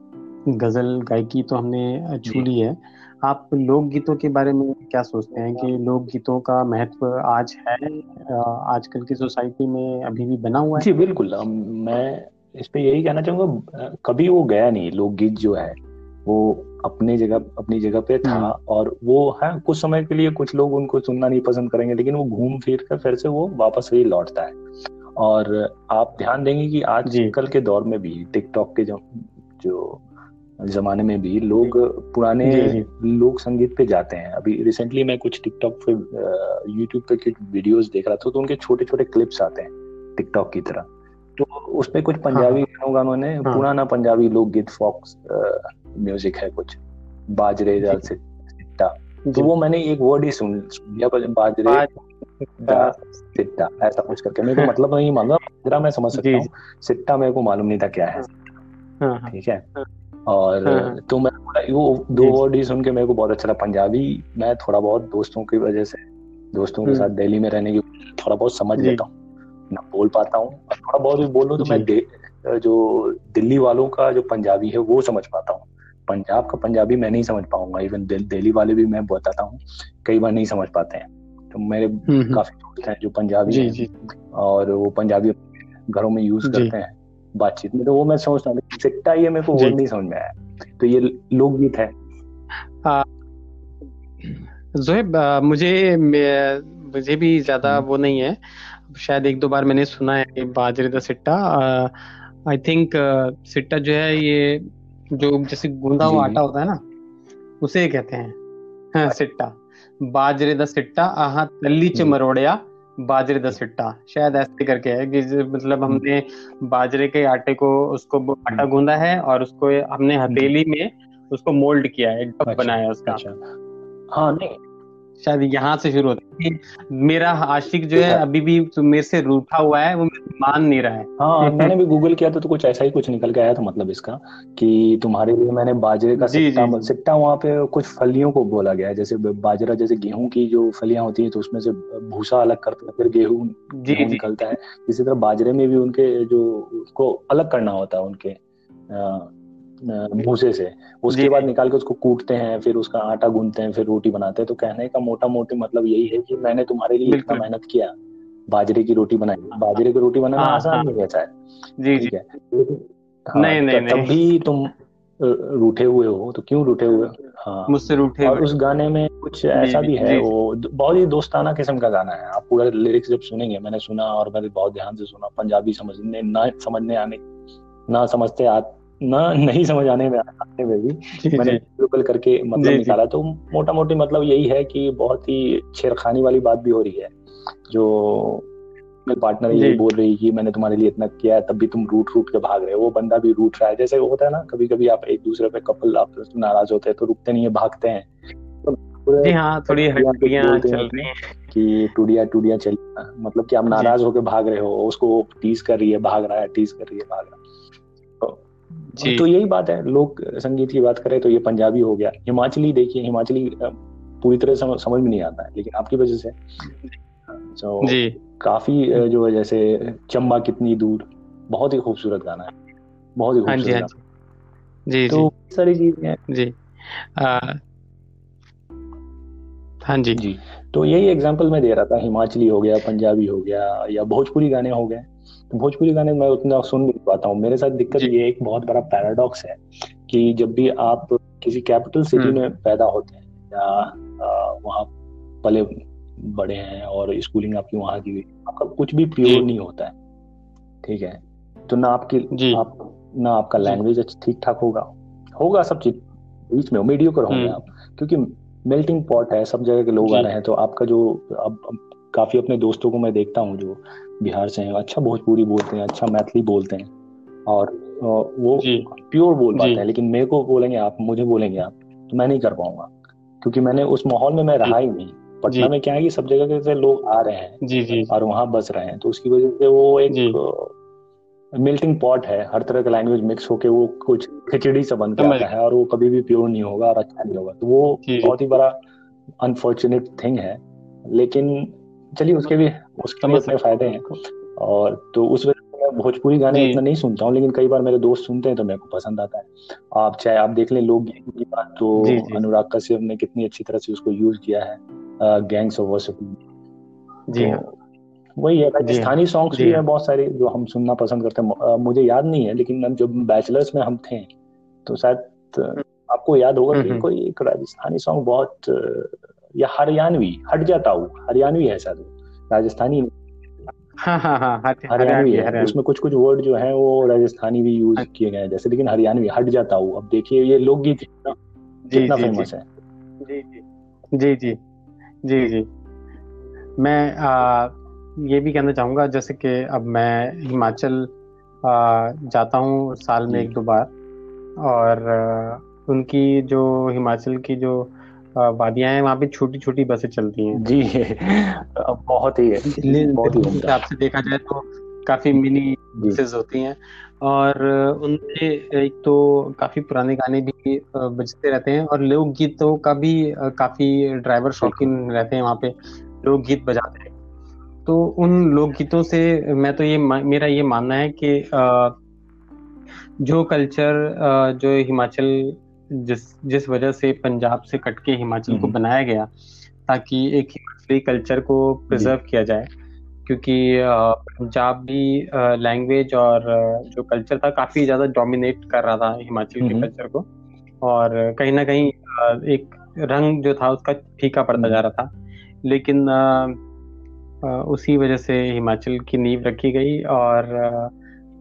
गज़ल गायकी तो हमने छू ली है। आप लोकगीतों के बारे में क्या सोचते हैं कि लोकगीतों का महत्व आज है आजकल की सोसाइटी में अभी भी बना हुआ है? जी बिल्कुल। मैं इस पे यही कहना चाहूँगा कभी वो गया नहीं लोकगीत जो है वो अपनी जगह अपनी जगह पे था हम्म। और वो है कुछ समय के लिए कुछ लोग उनको सुनना नहीं पसंद करेंगे लेकिन वो घूम फिर कर फिर से वो वापस वही लौटता है। और आप ध्यान देंगे कि आज कल के दौर में भी टिकटॉक के जो जो जमाने में भी लोग पुराने लोक संगीत पे जाते हैं। अभी रिसेंटली मैं कुछ टिकटॉक पे यूट्यूब पे कुछ वीडियोस देख रहा था तो उनके छोटे छोटे क्लिप्स आते हैं टिकटॉक की तरह। तो उसपे कुछ पंजाबी हाँ, गानों गानों ने हाँ, पुराना पंजाबी लोकगीत फॉक्स म्यूज़िक है कुछ। बाजरे से सिट्टा। तो वो मैंने एक वर्ड ही सुन लिया बाजरे सिट्टा ऐसा कुछ करके। मेरे को मतलब नहीं मालूम बाजरा मैं समझ सकता हूँ। सिट्टा मेरे को मालूम नहीं था क्या है हाँ, ठीक है। और हाँ। तो मैं वो दो वर्ड ही सुन के मेरे को बहुत अच्छा लगा। पंजाबी मैं थोड़ा बहुत दोस्तों की वजह से दोस्तों के हम्म। साथ दिल्ली में रहने की थोड़ा बहुत समझ लेता हूँ ना बोल पाता हूँ। थोड़ा बहुत भी बोलूँ तो मैं जो। दिल्ली वालों का जो पंजाबी है वो समझ पाता हूँ। पंजाब का पंजाबी मैं नहीं समझ पाऊँगा। इवन दिल्ली वाले भी मैं बताता हूँ कई बार नहीं समझ पाते हैं। तो मेरे हम्म, हम्म। काफ़ी दोस्त हैं जो पंजाबी जी, हैं जी. और वो पंजाबी घरों में यूज़ करते हैं। बातचीत में तो वो मैं सोचता हूँ सिट्टा ये मेरे को वो नहीं समझ में आया। तो ये लोकगीत है। जोहेब मुझे मुझे भी ज़्यादा हम्म। वो नहीं है। शायद एक दो बार मैंने सुना है बाजरे द सिट्टा। आई थिंक सिट्टा जो है ये जो जैसे गूंदा हुआ आटा होता है ना उसे कहते हैं। हाँ, अच्छा। सिट्टा। बाजरे द सिट्टा आहा तल्ली च मरोड़िया बाजरे द सिट्टा शायद ऐसे करके है कि मतलब हम्म। हमने बाजरे के आटे को उसको आटा हम्म। गूंदा है और उसको हमने हथेली में उसको मोल्ड किया है अच्छा, बनाया उसका अच्छा। हाँ नहीं शायद यहाँ से शुरू होता है। मेरा आशिक जो है अभी भी तो मेरे से रूठा हुआ है वो मान नहीं रहा है। हाँ मैंने भी गूगल किया था तो कुछ ऐसा ही कुछ निकल के आया था मतलब इसका कि तुम्हारे लिए मैंने बाजरे का सिट्टा सिट्टा वहाँ पे कुछ फलियों को बोला गया है। जैसे बाजरा जैसे गेहूँ की जो फलियाँ होती है तो उसमें से भूसा अलग करते हैं फिर गेहूँ गेहूँ निकलता है। इसी तरह बाजरे में भी उनके जो उसको अलग करना होता है उनके भूसे से। उसके बाद निकाल के उसको कूटते हैं फिर उसका आटा गूंदते हैं फिर रोटी बनाते हैं। तो कहने का मोटा मोटी मतलब यही है कि मैंने तुम्हारे लिए इतना मेहनत किया बाजरे की रोटी बनाई। बाजरे की रोटी बनाना हाँ, आसान हाँ। नहीं रहता है जी जी। है। हाँ, नहीं नहीं तब भी तुम रूठे हुए हो तो क्यों रूठे हुए हाँ? मुझसे रूठे और उस गाने में कुछ ऐसा भी है वो बहुत ही दोस्ताना किस्म का गाना है। आप पूरा लिरिक्स जब सुनेंगे मैंने सुना और मैंने बहुत ध्यान से सुना। पंजाबी समझने ना समझने आने ना समझते आ, ना नहीं समझ आने में आने में भी। मैंने गूगल करके मतलब निकाला। तो मोटा मोटी मतलब यही है कि बहुत ही छेड़खानी वाली बात भी हो रही है। जो मेरे पार्टनर यही बोल रही कि मैंने तुम्हारे लिए इतना किया है तब भी तुम रूट रूट के भाग रहे हो। वो बंदा भी रूट रहा है। जैसे होता है ना कभी कभी आप एक दूसरे पे कपल आप नाराज़ होते हैं तो रुकते नहीं है भागते हैं। तो जी हाँ थोड़ी हड्डियाँ चल रही हैं। कि टूडिया टूडिया चल मतलब कि आप नाराज़ होकर भाग रहे हो उसको टीज कर रही है भाग रहा है टीज कर रही है भाग रहा है। तो यही बात है लोक संगीत की बात करें तो ये पंजाबी हो गया। हिमाचली देखिए हिमाचली पूरी तरह से समझ में नहीं आता है लेकिन आपकी वजह से। तो जी। काफ़ी जो है जैसे चंबा कितनी दूर बहुत ही खूबसूरत गाना है। बहुत ही हाँ खूबसूरत हाँ जी, तो जी। सारी चीज़ें हैं। जी। आ, हाँ जी। जी। तो यही एग्जांपल मैं दे रहा था हिमाचली हो गया पंजाबी हो गया या भोजपुरी गाने हो गए। तो भोजपुरी गाने मैं उतना सुन नहीं पाता हूँ। मेरे साथ दिक्कत ये एक बहुत बड़ा पैराडॉक्स है कि जब भी आप किसी कैपिटल सिटी हम्म। में पैदा होते हैं या वहाँ पले बड़े हैं और स्कूलिंग आपकी वहाँ की आपका कुछ भी प्योर नहीं होता है। ठीक है? तो ना आपकी आप ना आपका लैंग्वेज ठीक ठाक होगा। होगा सब चीज़ बीच में मीडियो कर होंगे हम्म। आप। क्योंकि मेल्टिंग पॉट है सब जगह के लोग आ रहे हैं तो आपका जो अब काफ़ी अपने दोस्तों को मैं देखता हूँ जो बिहार से हैं। अच्छा भोजपुरी बोलते हैं अच्छा मैथिली बोलते हैं। और वो प्योर बोल पाते हैं लेकिन मेरे को बोलेंगे आप मुझे बोलेंगे आप तो मैं नहीं कर पाऊँगा। क्योंकि मैंने उस माहौल में मैं रहा ही नहीं। पटना में क्या है कि सब जगह से लोग आ रहे हैं जी जी। और वहाँ बस रहे हैं तो उसकी वजह से वो एक मेल्टिंग पॉट है हर तरह का लैंग्वेज मिक्स होके वो कुछ खिचड़ी सा बन आता है और वो कभी भी प्योर नहीं होगा और अच्छा नहीं होगा। तो वो बहुत ही बड़ा अनफॉर्चुनेट थिंग है। लेकिन चलिए उसके भी उसके भी अपने फ़ायदे हैं। और तो उस वजह से मैं भोजपुरी गाने इतना नहीं सुनता हूँ लेकिन कई बार मेरे दोस्त सुनते हैं तो मेरे को पसंद आता है। आप चाहे आप देख लें लोग की बात तो अनुराग कश्यप ने कितनी अच्छी तरह से उसको यूज़ किया है गैंग्स ऑफ़ वसुकी जी। तो वही है राजस्थानी सॉन्ग्स भी है बहुत सारे जो हम सुनना पसंद करते हैं। मुझे याद नहीं है लेकिन जब बैचलर्स में हम थे तो शायद आपको याद होगा कि कोई एक राजस्थानी सॉन्ग बहुत या हरियाणवी हट जाता हूँ हरियाणवी है शायद राजस्थानी हाँ हाँ हाँ हरियाणवी है उसमें कुछ कुछ वर्ड जो है वो राजस्थानी भी यूज़ किए गए जैसे लेकिन हरियाणवी हट जाता हूँ अब देखिए ये लोकगीत कितना फ़ेमस है। जी जी। जी जी। जी मैं आ, ये भी कहना चाहूँगा जैसे कि अब मैं हिमाचल आ, जाता हूँ साल में एक दो बार और आ, उनकी जो हिमाचल की जो वादियाँ हैं वहाँ पे छोटी छोटी बसें चलती हैं। जी बहुत ही है बहुत ही हिसाब से देखा जाए तो काफ़ी मिनी बसेस होती हैं और उनमें एक तो काफ़ी पुराने गाने भी बजते रहते हैं और लोक गीतों का भी काफ़ी ड्राइवर शौकीन रहते हैं वहाँ पे लोक गीत बजाते हैं। तो उन लोक गीतों से मैं तो ये मेरा ये मानना है कि जो कल्चर जो हिमाचल जिस जिस वजह से पंजाब से कटके हिमाचल को बनाया गया ताकि एक हिमाचली कल्चर को प्रिजर्व किया जाए। क्योंकि पंजाब भी लैंग्वेज और जो कल्चर था काफ़ी ज़्यादा डोमिनेट कर रहा था हिमाचल के कल्चर को। और कहीं ना कहीं एक रंग जो था उसका फीका पड़ता जा रहा था। लेकिन उसी वजह से हिमाचल की नींव रखी गई और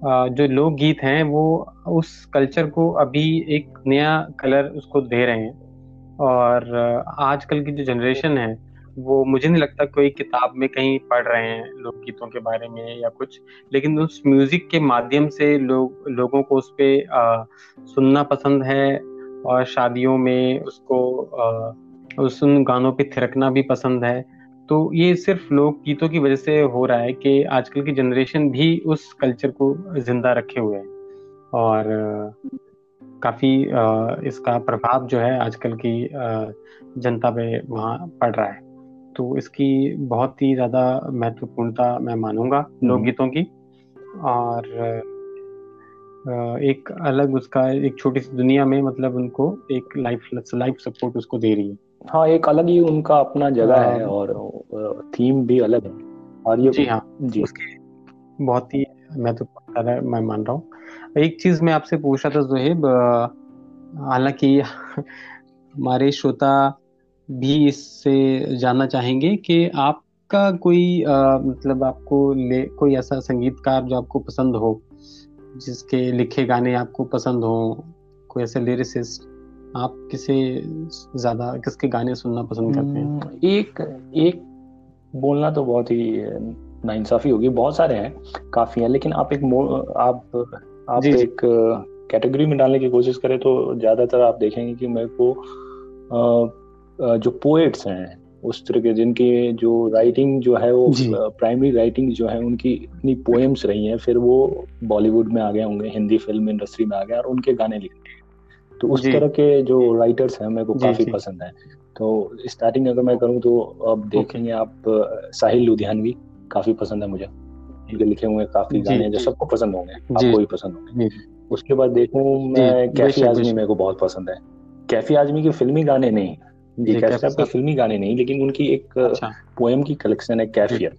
जो लोकगीत हैं वो उस कल्चर को अभी एक नया कलर उसको दे रहे हैं। और आजकल की जो जनरेशन है वो मुझे नहीं लगता कोई किताब में कहीं पढ़ रहे हैं लोकगीतों के बारे में या कुछ लेकिन उस म्यूज़िक के माध्यम से लोग लोगों को उस पर सुनना पसंद है और शादियों में उसको आ, उस उन गानों पे थिरकना भी पसंद है। तो ये सिर्फ़ लोक गीतों की वजह से हो रहा है कि आजकल की जनरेशन भी उस कल्चर को ज़िंदा रखे हुए हैं। और काफ़ी इसका प्रभाव जो है आजकल की जनता पे वहाँ पड़ रहा है। तो इसकी बहुत ही ज़्यादा महत्वपूर्णता मैं मानूँगा हम्म। लोकगीतों की। और एक अलग उसका एक छोटी सी दुनिया में मतलब उनको एक लाइफ लाइफ सपोर्ट उसको दे रही है। हाँ एक अलग ही उनका अपना जगह है हाँ। और थीम भी अलग है। और ये जी हाँ। जी। उसकी बहुत ही महत्वपूर्ण है मैं मान रहा हूँ। एक चीज़ मैं आपसे पूछ रहा था जोहेब हालाँकि हमारे श्रोता भी इससे जानना चाहेंगे कि आपका कोई आ, मतलब आपको ले कोई ऐसा संगीतकार जो आपको पसंद हो जिसके लिखे गाने आपको पसंद हो कोई ऐसे लिरिसिस्ट आप किसे ज़्यादा किसके गाने सुनना पसंद करते हैं? हम्म, एक एक बोलना तो बहुत ही नाइंसाफी होगी। बहुत सारे हैं काफ़ी हैं लेकिन आप एक आप आप जी, एक कैटेगरी में डालने की कोशिश करें तो ज़्यादातर आप देखेंगे कि मेरे को जो पोएट्स हैं उस तरह के जिनकी जो राइटिंग जो है वो प्राइमरी राइटिंग जो है उनकी इतनी पोएम्स रही हैं फिर वो बॉलीवुड में आ गए होंगे हिंदी फ़िल्म इंडस्ट्री में आ गए और उनके गाने लिखते हैं। तो उस तरह के जो राइटर्स हैं मेरे को काफ़ी पसंद है। तो स्टार्टिंग अगर मैं करूँ तो अब देखेंगे आप साहिल लुधियानवी काफ़ी पसंद है मुझे। उनके लिखे हुए काफ़ी गाने जो सबको पसंद होंगे आपको भी पसंद होंगे। उसके बाद देखूँ मैं कैफी आजमी मेरे को बहुत पसंद है। कैफी आजमी के फिल्मी गाने नहीं। जी कैफी साहब के फिल्मी गाने नहीं लेकिन उनकी एक अच्छा। पोएम की कलेक्शन है कैफियत।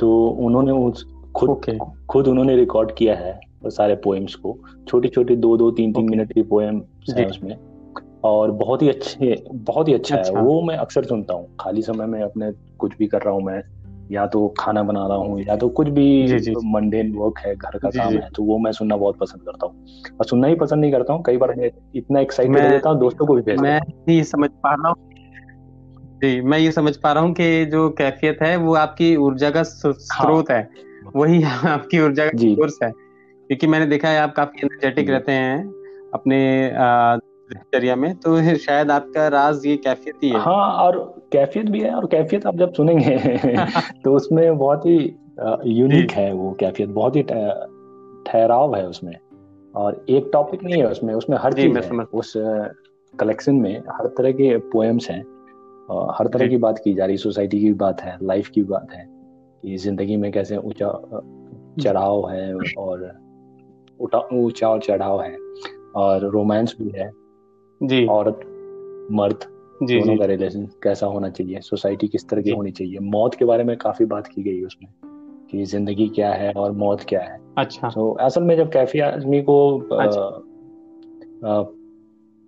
तो उन्होंने उस खुद खुद उन्होंने रिकॉर्ड किया है। सारे पोएम्स को। छोटी छोटी दो दो तीन तीन मिनट की पोएम है उसमें और बहुत ही अच्छे बहुत ही अच्छा, अच्छा। है वो मैं अक्सर सुनता हूँ। खाली समय में अपने कुछ भी कर रहा हूँ मैं। या तो खाना बना रहा हूँ या तो कुछ भी मंडेन वर्क है घर का काम है तो वो मैं सुनना बहुत पसंद करता हूँ। और सुनना ही पसंद नहीं करता हूँ। कई बार मैं इतना एक्साइटेड हो जाता हूँ दोस्तों को भी भेज मैं ये समझ पा रहा हूँ जी मैं ये समझ पा रहा हूँ कि जो कैफियत है वो आपकी ऊर्जा का। स्रोत हाँ। है। वही आपकी ऊर्जा का सोर्स है। क्योंकि मैंने देखा है आप काफ़ी एनर्जेटिक रहते हैं अपने दिनचर्या में तो शायद आपका राज ये कैफियत ही है। हाँ और कैफियत भी है और कैफियत आप जब सुनेंगे तो उसमें बहुत ही यूनिक है वो कैफियत बहुत ही ठहराव है उसमें। और एक टॉपिक नहीं है उसमें उसमें हर चीज़ है। उस कलेक्शन में हर तरह के पोएम्स हैं हर तरह की बात की जा रही सोसाइटी की बात है लाइफ की बात है कि ज़िंदगी में कैसे ऊँचा चढ़ाव है और ऊँचा और चढ़ाव है और रोमांस भी है। जी। औरत मर्द जी दोनों का रिलेशन कैसा होना चाहिए? सोसाइटी किस तरह की होनी चाहिए? मौत के बारे में काफ़ी बात की गई उसमें कि ज़िंदगी क्या है और मौत क्या है। अच्छा। तो असल में जब कैफी आदमी को अच्छा।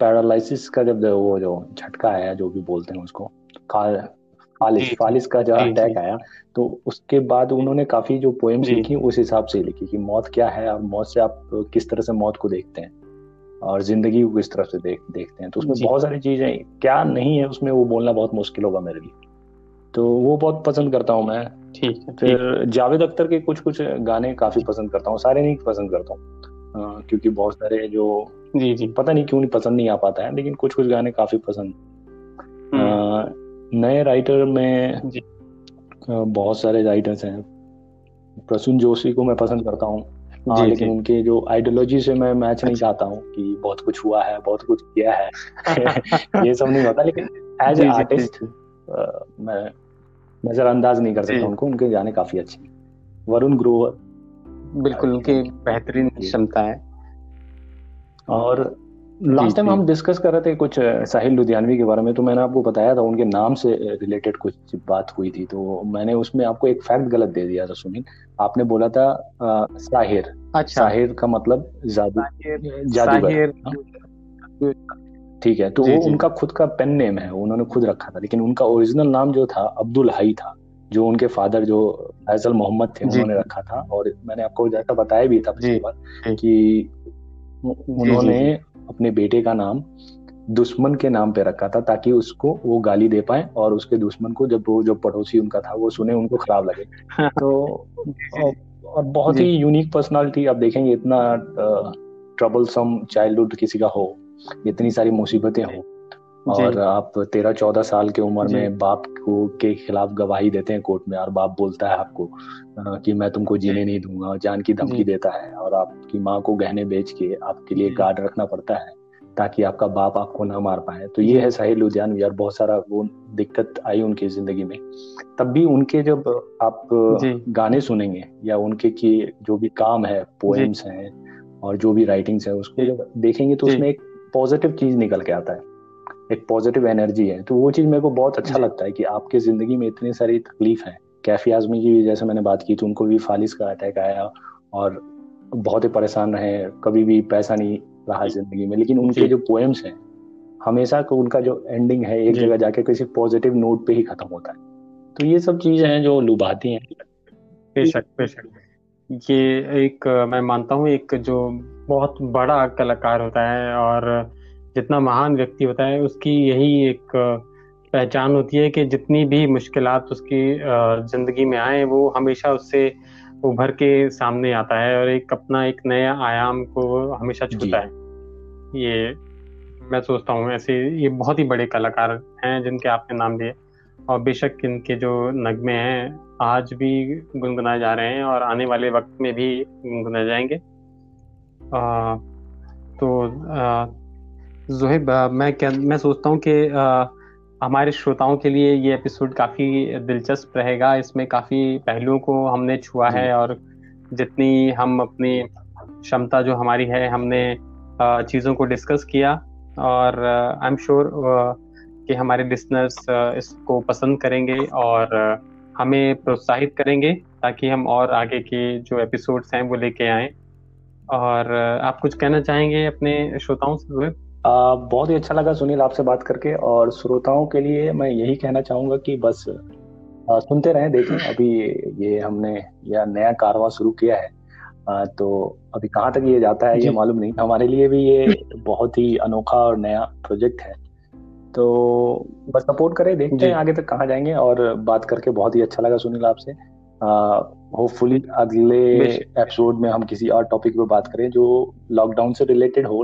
पैरालिसिस का जब वो जो झटका आया जो भी बोलते हैं उसको फालिस फालिस का जब अटैक आया तो उसके बाद उन्होंने काफ़ी जो पोएम्स लिखी उस हिसाब से लिखी कि मौत क्या है और मौत से आप किस तरह से मौत को देखते हैं और ज़िंदगी को किस तरह से देख देखते हैं। तो उसमें बहुत सारी चीज़ें क्या नहीं है उसमें वो बोलना बहुत मुश्किल होगा मेरे लिए। तो वो बहुत पसंद करता हूँ मैं। ठीक है फिर जावेद अख्तर के कुछ कुछ गाने काफ़ी पसंद करता हूँ सारे नहीं पसंद करता हूँ क्योंकि बहुत सारे जो जी जी। पता नहीं क्यों नहीं पसंद नहीं आ पाता है लेकिन कुछ कुछ गाने काफ़ी पसंद। हम्म। नए राइटर में बहुत सारे राइटर्स हैं। प्रसून जोशी को मैं पसंद करता हूँ। हाँ लेकिन उनके जो आइडियोलॉजी से मैं मैच नहीं अच्छा। चाहता हूँ कि बहुत कुछ हुआ है बहुत कुछ किया है। ये सब नहीं होता लेकिन एज ए आर्टिस्ट मैं नजरअंदाज नहीं कर सकता उनको उनके गाने काफ़ी अच्छे हैं। वरुण ग्रोवर। बिल्कुल उनकी बेहतरीन क्षमता है। और लास्ट टाइम हम डिस्कस कर रहे थे कुछ साहिल लुधियानवी के बारे में तो मैंने आपको बताया था उनके नाम से रिलेटेड कुछ बात हुई थी तो मैंने उसमें आपको एक फैक्ट गलत दे दिया था सुनील। आपने बोला था आ, साहिर। अच्छा। साहिर का मतलब जादू जादूगर हाँ? ठीक है तो वो उनका खुद का पेन नेम है उन्होंने खुद रखा था लेकिन उनका ओरिजिनल नाम जो था अब्दुल हई था जो उनके फादर जो फैजल मोहम्मद थे उन्होंने रखा था और मैंने आपको जैसा बताया भी था पिछली बार कि उन्होंने अपने बेटे का नाम दुश्मन के नाम पे रखा था ताकि उसको वो गाली दे पाए और उसके दुश्मन को जब वो जो पड़ोसी उनका था वो सुने उनको खराब लगे। तो और बहुत ही यूनिक पर्सनालिटी आप देखेंगे इतना ट्रबलसम चाइल्डहुड किसी का हो इतनी सारी मुसीबतें हो। और आप तेरह चौदह साल की उम्र में बाप को के खिलाफ गवाही देते हैं कोर्ट में और बाप बोलता है आपको कि मैं तुमको जीने नहीं दूँगा जान की धमकी देता है और आपकी माँ को गहने बेच के आपके लिए गार्ड रखना पड़ता है ताकि आपका बाप आपको ना मार पाए। तो ये है साहिल लुधियानवी और बहुत सारा वो दिक्कत आई उनकी ज़िंदगी में। तब भी उनके जब आप गाने सुनेंगे या उनके की जो भी काम है पोएम्स हैं और जो भी राइटिंग्स है उसको जब देखेंगे तो उसमें एक पॉजिटिव चीज़ निकल के आता है। एक पॉजिटिव एनर्जी है। तो वो चीज़ मेरे को बहुत अच्छा लगता है कि आपके ज़िंदगी में इतनी सारी तकलीफ़ है। कैफी आजमी की जैसे मैंने बात की तो उनको भी फालिस का अटैक आया और बहुत ही परेशान रहे। कभी भी पैसा नहीं रहा ज़िंदगी में। लेकिन उनके जो। पोएम्स हैं हमेशा को उनका जो एंडिंग है एक जगह जाके किसी पॉजिटिव नोट पे ही खत्म होता है। तो ये सब चीज़ें हैं जो लुभाती हैं। बेशक बेशक। ये एक मैं मानता हूँ एक जो बहुत बड़ा कलाकार होता है और जितना महान व्यक्ति होता है उसकी यही एक पहचान होती है कि जितनी भी मुश्किल उसकी ज़िंदगी में आए वो हमेशा उससे उभर के सामने आता है और एक अपना एक नया आयाम को हमेशा छूता है। ये मैं सोचता हूँ ऐसे ये बहुत ही बड़े कलाकार हैं जिनके आपने नाम लिए और बेशक इनके जो नगमे हैं आज भी गुनगुनाए जा रहे हैं और आने वाले वक्त में भी गुनगुनाए जाएँगे। आ, तो आ, जोहेब मैं क्या मैं सोचता हूँ कि हमारे श्रोताओं के लिए ये एपिसोड काफ़ी दिलचस्प रहेगा। इसमें काफ़ी पहलुओं को हमने छुआ है और जितनी हम अपनी क्षमता जो हमारी है हमने चीज़ों को डिस्कस किया और आई एम श्योर कि हमारे लिसनर्स इसको पसंद करेंगे और हमें प्रोत्साहित करेंगे ताकि हम और आगे के जो एपिसोड्स हैं वो लेके आए। और आप कुछ कहना चाहेंगे अपने श्रोताओं से आ, बहुत ही अच्छा लगा सुनील आपसे बात करके और श्रोताओं के लिए मैं यही कहना चाहूँगा कि बस आ, सुनते रहें देखें अभी ये हमने यह नया कारवा शुरू किया है। आ, तो अभी कहाँ तक ये जाता है ये मालूम नहीं। हमारे लिए भी ये बहुत ही अनोखा और नया प्रोजेक्ट है। तो बस सपोर्ट करें देखते हैं आगे तक कहाँ जाएँगे और बात करके बहुत ही अच्छा लगा सुनील आपसे। होपफुली अगले एपिसोड में हम किसी और टॉपिक पे बात करें जो लॉकडाउन से रिलेटेड हो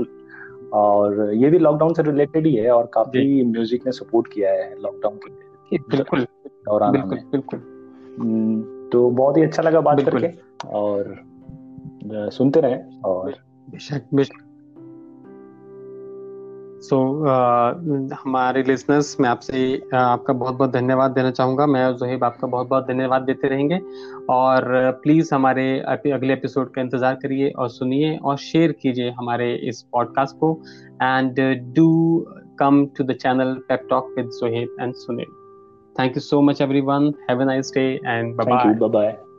और ये भी लॉकडाउन से रिलेटेड ही है और काफ़ी म्यूज़िक ने सपोर्ट किया है लॉकडाउन के बिल्कुल। और बिल्कुल, बिल्कुल। हम्म, तो बहुत ही अच्छा लगा बात करके और सुनते रहे और बेशक बेशक। सो so, uh, हमारे लिसनर्स मैं आपसे uh, आपका बहुत बहुत धन्यवाद देना चाहूँगा। मैं और जोहेब आपका बहुत बहुत धन्यवाद देते रहेंगे। और प्लीज़ uh, हमारे अगले एपिसोड का इंतज़ार करिए और सुनिए और शेयर कीजिए हमारे इस पॉडकास्ट को। And do come to the channel pep talk with Zoheb and Sunil thank you so much everyone have a nice day and bye bye